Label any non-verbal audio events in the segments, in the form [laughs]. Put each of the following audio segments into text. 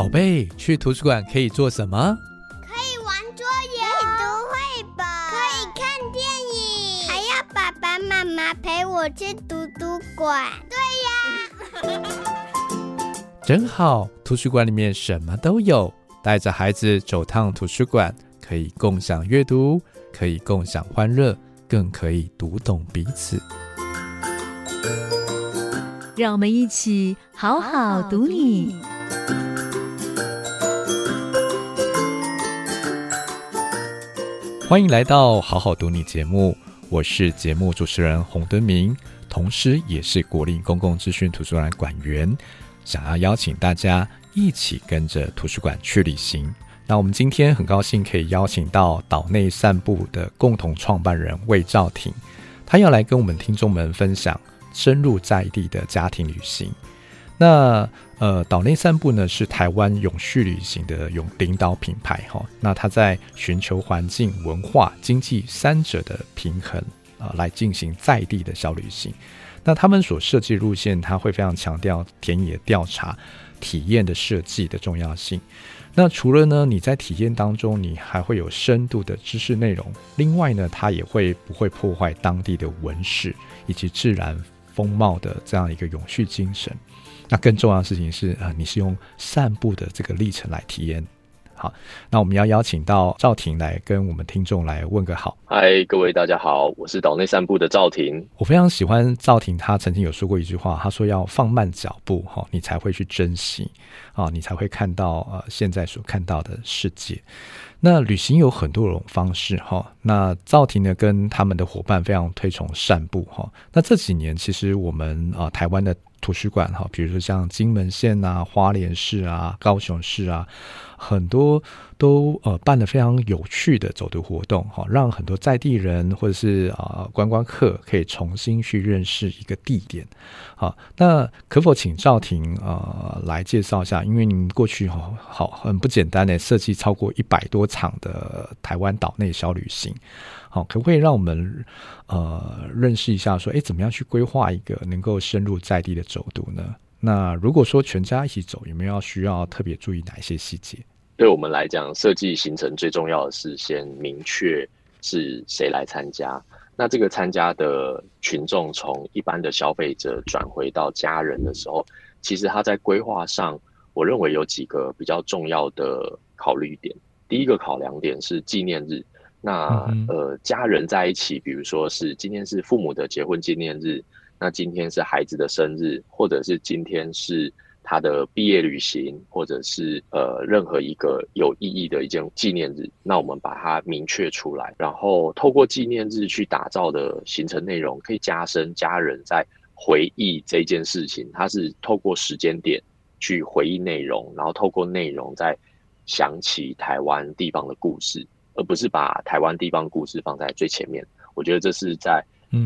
宝贝，去图书馆可以做什么？可以玩桌游，可以读绘本，可以看电影，还要爸爸妈妈陪我去图书馆。对呀，[laughs] 真好，图书馆里面什么都有。带着孩子走趟图书馆，可以共享阅读，可以共享欢乐，更可以读懂彼此。让我们一起好好读你。欢迎来到好好读你节目，我是节目主持人洪敦明，同时也是国立公共资讯图书馆馆员，想要邀请大家一起跟着图书馆去旅行。那我们今天很高兴可以邀请到岛内散步的共同创办人魏兆廷，他要来跟我们听众们分享。深入在地的家庭旅行，那呃，岛内散步呢是台湾永续旅行的永领导品牌哈。那它在寻求环境、文化、经济三者的平衡啊、来进行在地的小旅行。那他们所设计路线，它会非常强调田野调查、体验的设计的重要性。那除了呢，你在体验当中，你还会有深度的知识内容。另外呢，它也会不会破坏当地的文史以及自然。风貌的这样一个永续精神，那更重要的事情是，呃，你是用散步的这个历程来体验。好，那我们要邀请到赵婷来跟我们听众来问个好。嗨，各位大家好，我是岛内散步的赵婷。我非常喜欢赵婷，她曾经有说过一句话，她说要放慢脚步，哈，你才会去珍惜，啊，你才会看到呃现在所看到的世界。那旅行有很多种方式哈，那赵婷呢跟他们的伙伴非常推崇散步哈。那这几年其实我们啊台湾的图书馆哈，比如说像金门县啊、花莲市啊、高雄市啊，很多都呃办了非常有趣的走读活动哈，让很多在地人或者是啊观光客可以重新去认识一个地点。好，那可否请兆廷呃来介绍一下？因为你过去哈好很不简单的设计超过一百多场的台湾岛内小旅行，好，可不可以让我们呃认识一下？说，哎，怎么样去规划一个能够深入在地的走读呢？那如果说全家一起走，有没有需要特别注意哪一些细节？对我们来讲，设计行程最重要的是先明确是谁来参加。那这个参加的群众从一般的消费者转回到家人的时候，其实他在规划上，我认为有几个比较重要的考虑点。第一个考量点是纪念日，那呃家人在一起，比如说是今天是父母的结婚纪念日，那今天是孩子的生日，或者是今天是他的毕业旅行，或者是呃任何一个有意义的一件纪念日，那我们把它明确出来，然后透过纪念日去打造的行程内容，可以加深家人在回忆这件事情。它是透过时间点去回忆内容，然后透过内容在。想起台湾地方的故事，而不是把台湾地方故事放在最前面。我觉得这是在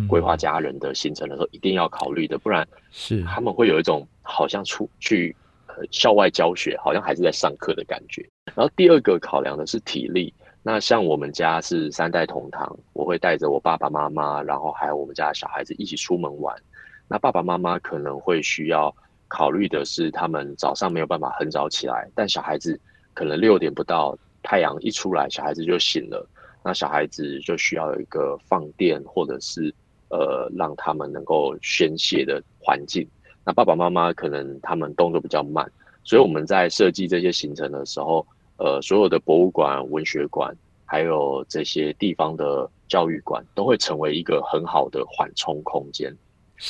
规划家人的行程的时候一定要考虑的，不然是他们会有一种好像出去呃校外教学，好像还是在上课的感觉。然后第二个考量的是体力。那像我们家是三代同堂，我会带着我爸爸妈妈，然后还有我们家的小孩子一起出门玩。那爸爸妈妈可能会需要考虑的是，他们早上没有办法很早起来，但小孩子。可能六点不到，太阳一出来，小孩子就醒了。那小孩子就需要有一个放电，或者是呃，让他们能够宣泄的环境。那爸爸妈妈可能他们动作比较慢，所以我们在设计这些行程的时候，呃，所有的博物馆、文学馆，还有这些地方的教育馆，都会成为一个很好的缓冲空间。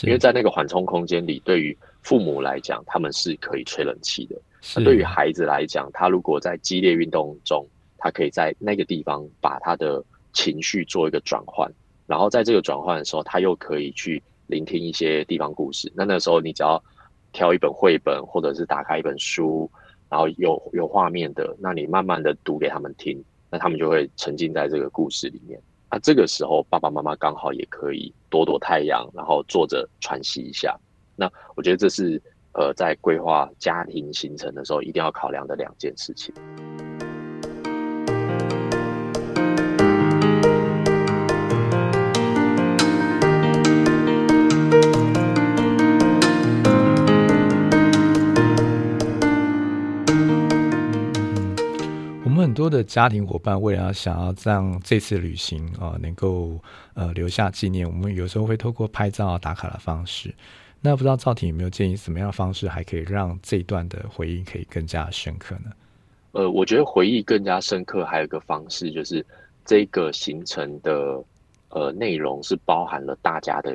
因为在那个缓冲空间里，对于父母来讲，他们是可以吹冷气的。那对于孩子来讲，他如果在激烈运动中，他可以在那个地方把他的情绪做一个转换，然后在这个转换的时候，他又可以去聆听一些地方故事。那那时候你只要挑一本绘本，或者是打开一本书，然后有有画面的，那你慢慢的读给他们听，那他们就会沉浸在这个故事里面。那这个时候爸爸妈妈刚好也可以躲躲太阳，然后坐着喘息一下。那我觉得这是。呃，在规划家庭行程的时候，一定要考量的两件事情。我们很多的家庭伙伴为了想要让这次旅行啊、能够呃留下纪念，我们有时候会透过拍照打卡的方式。那不知道赵婷有没有建议什么样的方式，还可以让这一段的回忆可以更加深刻呢？呃，我觉得回忆更加深刻，还有一个方式就是这个行程的呃内容是包含了大家的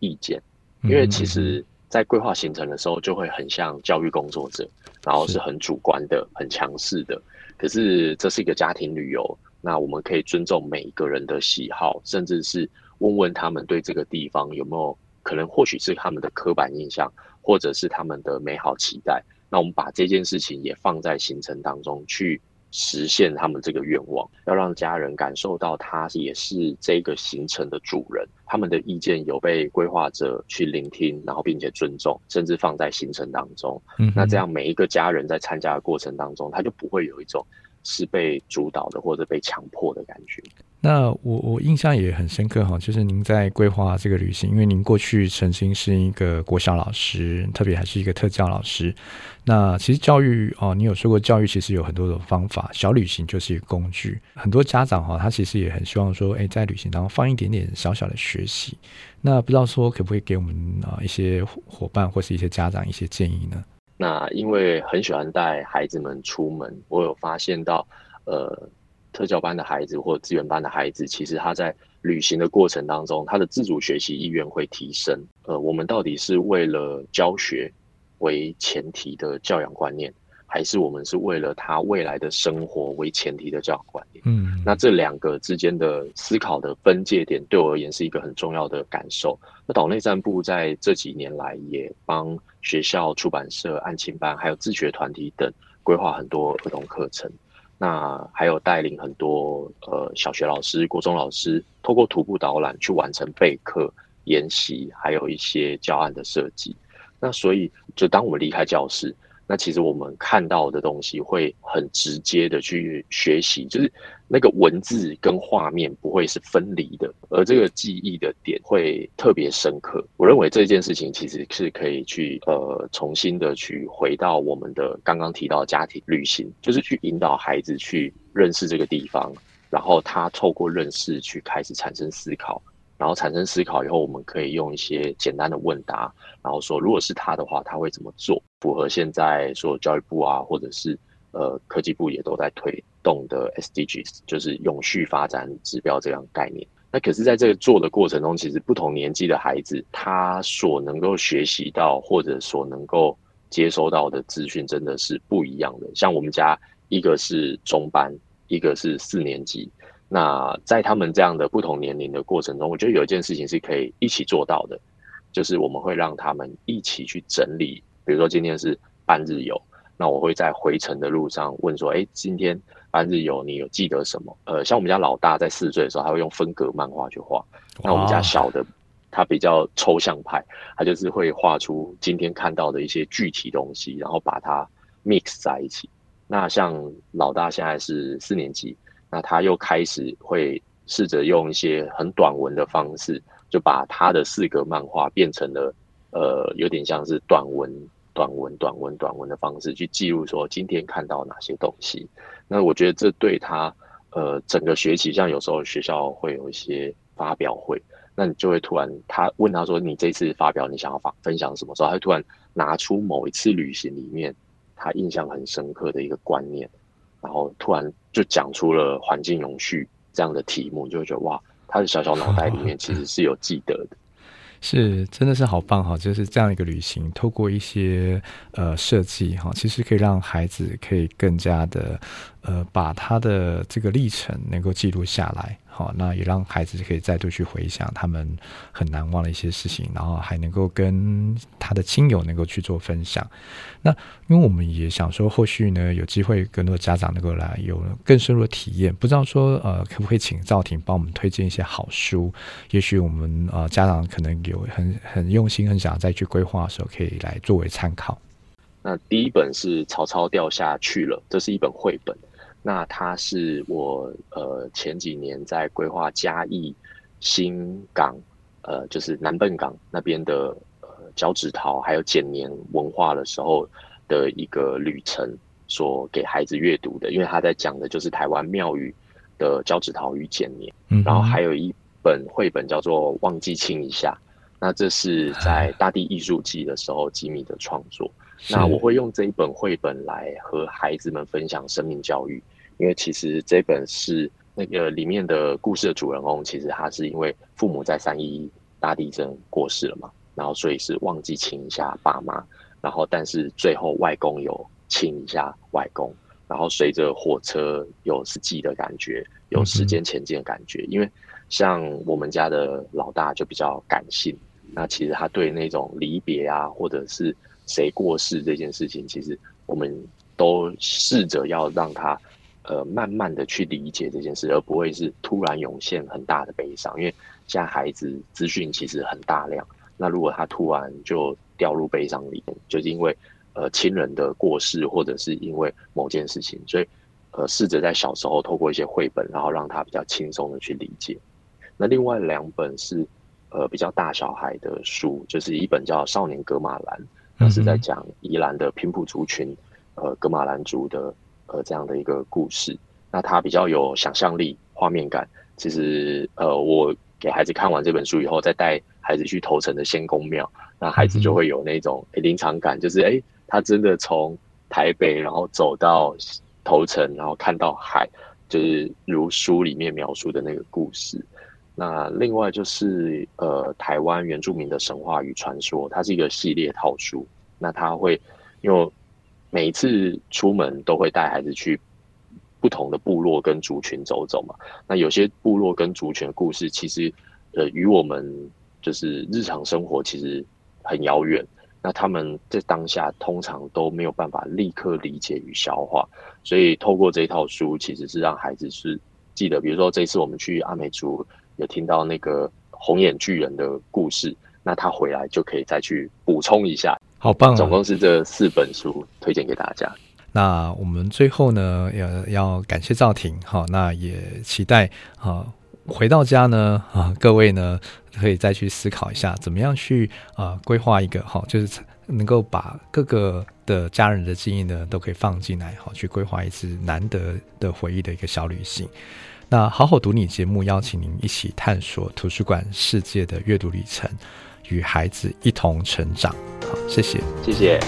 意见，因为其实，在规划行程的时候，就会很像教育工作者，然后是很主观的、很强势的。可是这是一个家庭旅游，那我们可以尊重每一个人的喜好，甚至是问问他们对这个地方有没有可能，或许是他们的刻板印象，或者是他们的美好期待。那我们把这件事情也放在行程当中去实现他们这个愿望，要让家人感受到他也是这个行程的主人，他们的意见有被规划者去聆听，然后并且尊重，甚至放在行程当中。嗯，那这样每一个家人在参加的过程当中，他就不会有一种是被主导的或者被强迫的感觉。那我我印象也很深刻哈，就是您在规划这个旅行，因为您过去曾经是一个国小老师，特别还是一个特教老师。那其实教育哦，你有说过教育其实有很多种方法，小旅行就是一个工具。很多家长哈，他其实也很希望说，哎，在旅行当中放一点点小小的学习。那不知道说可不可以给我们啊一些伙伴或是一些家长一些建议呢？那因为很喜欢带孩子们出门，我有发现到呃。特教班的孩子或资源班的孩子，其实他在旅行的过程当中，他的自主学习意愿会提升。呃，我们到底是为了教学为前提的教养观念，还是我们是为了他未来的生活为前提的教养观念？嗯，那这两个之间的思考的分界点，对我而言是一个很重要的感受。那岛内战部在这几年来，也帮学校、出版社、案情班还有自学团体等规划很多儿童课程。那还有带领很多呃小学老师、国中老师，透过徒步导览去完成备课、研习，还有一些教案的设计。那所以，就当我们离开教室。那其实我们看到的东西会很直接的去学习，就是那个文字跟画面不会是分离的，而这个记忆的点会特别深刻。我认为这件事情其实是可以去呃重新的去回到我们的刚刚提到家庭旅行，就是去引导孩子去认识这个地方，然后他透过认识去开始产生思考。然后产生思考以后，我们可以用一些简单的问答，然后说，如果是他的话，他会怎么做？符合现在说教育部啊，或者是呃科技部也都在推动的 SDGs，就是永续发展指标这样概念。那可是，在这个做的过程中，其实不同年纪的孩子，他所能够学习到或者所能够接收到的资讯，真的是不一样的。像我们家一个是中班，一个是四年级。那在他们这样的不同年龄的过程中，我觉得有一件事情是可以一起做到的，就是我们会让他们一起去整理。比如说今天是半日游，那我会在回程的路上问说：“哎，今天半日游你有记得什么？”呃，像我们家老大在四岁的时候，他会用分格漫画去画。那我们家小的他比较抽象派，他就是会画出今天看到的一些具体东西，然后把它 mix 在一起。那像老大现在是四年级。那他又开始会试着用一些很短文的方式，就把他的四格漫画变成了，呃，有点像是短文、短文、短文、短文的方式去记录说今天看到哪些东西。那我觉得这对他，呃，整个学期，像有时候学校会有一些发表会，那你就会突然他问他说：“你这次发表你想要发分享什么？”时候，他会突然拿出某一次旅行里面他印象很深刻的一个观念。然后突然就讲出了环境永续这样的题目，就会觉得哇，他的小小脑袋里面其实 [laughs] 是有记得的，是真的是好棒哈！就是这样一个旅行，透过一些呃设计哈，其实可以让孩子可以更加的呃把他的这个历程能够记录下来。好，那也让孩子可以再度去回想他们很难忘的一些事情，然后还能够跟他的亲友能够去做分享。那因为我们也想说，后续呢有机会更多家长能够来有更深入的体验，不知道说呃可不可以请赵婷帮我们推荐一些好书？也许我们呃家长可能有很很用心、很想再去规划的时候，可以来作为参考。那第一本是《曹操掉下去了》，这是一本绘本。那它是我呃前几年在规划嘉义新港，呃就是南笨港那边的呃脚趾陶还有剪年文化的时候的一个旅程所给孩子阅读的，因为他在讲的就是台湾庙宇的脚趾陶与剪年。嗯，然后还有一本绘本叫做《忘记亲一下》，那这是在大地艺术季的时候吉米的创作。那我会用这一本绘本来和孩子们分享生命教育，因为其实这本是那个里面的故事的主人公，其实他是因为父母在三一大地震过世了嘛，然后所以是忘记亲一下爸妈，然后但是最后外公有亲一下外公，然后随着火车有四季的感觉，有时间前进的感觉，因为像我们家的老大就比较感性，那其实他对那种离别啊，或者是谁过世这件事情，其实我们都试着要让他，呃，慢慢的去理解这件事，而不会是突然涌现很大的悲伤。因为现在孩子资讯其实很大量，那如果他突然就掉入悲伤里面，就是因为呃亲人的过世，或者是因为某件事情，所以呃试着在小时候透过一些绘本，然后让他比较轻松的去理解。那另外两本是呃比较大小孩的书，就是一本叫《少年格马兰》。那是在讲宜兰的平埔族群，呃，格马兰族的呃这样的一个故事。那它比较有想象力、画面感。其实，呃，我给孩子看完这本书以后，再带孩子去头城的仙公庙，那孩子就会有那种临场感，就是哎，他真的从台北然后走到头城，然后看到海，就是如书里面描述的那个故事。那另外就是呃，台湾原住民的神话与传说，它是一个系列套书。那他会因为每一次出门都会带孩子去不同的部落跟族群走走嘛。那有些部落跟族群的故事，其实呃与我们就是日常生活其实很遥远。那他们在当下通常都没有办法立刻理解与消化，所以透过这一套书，其实是让孩子是记得，比如说这次我们去阿美族。有听到那个红眼巨人的故事，那他回来就可以再去补充一下。好棒啊！总共是这四本书推荐给大家。那我们最后呢，要要感谢赵婷，好，那也期待啊，回到家呢啊，各位呢可以再去思考一下，怎么样去啊规划一个好，就是能够把各个的家人的记忆呢都可以放进来，好，去规划一次难得的回忆的一个小旅行。那好好读你节目邀请您一起探索图书馆世界的阅读旅程，与孩子一同成长。好，谢谢，谢谢。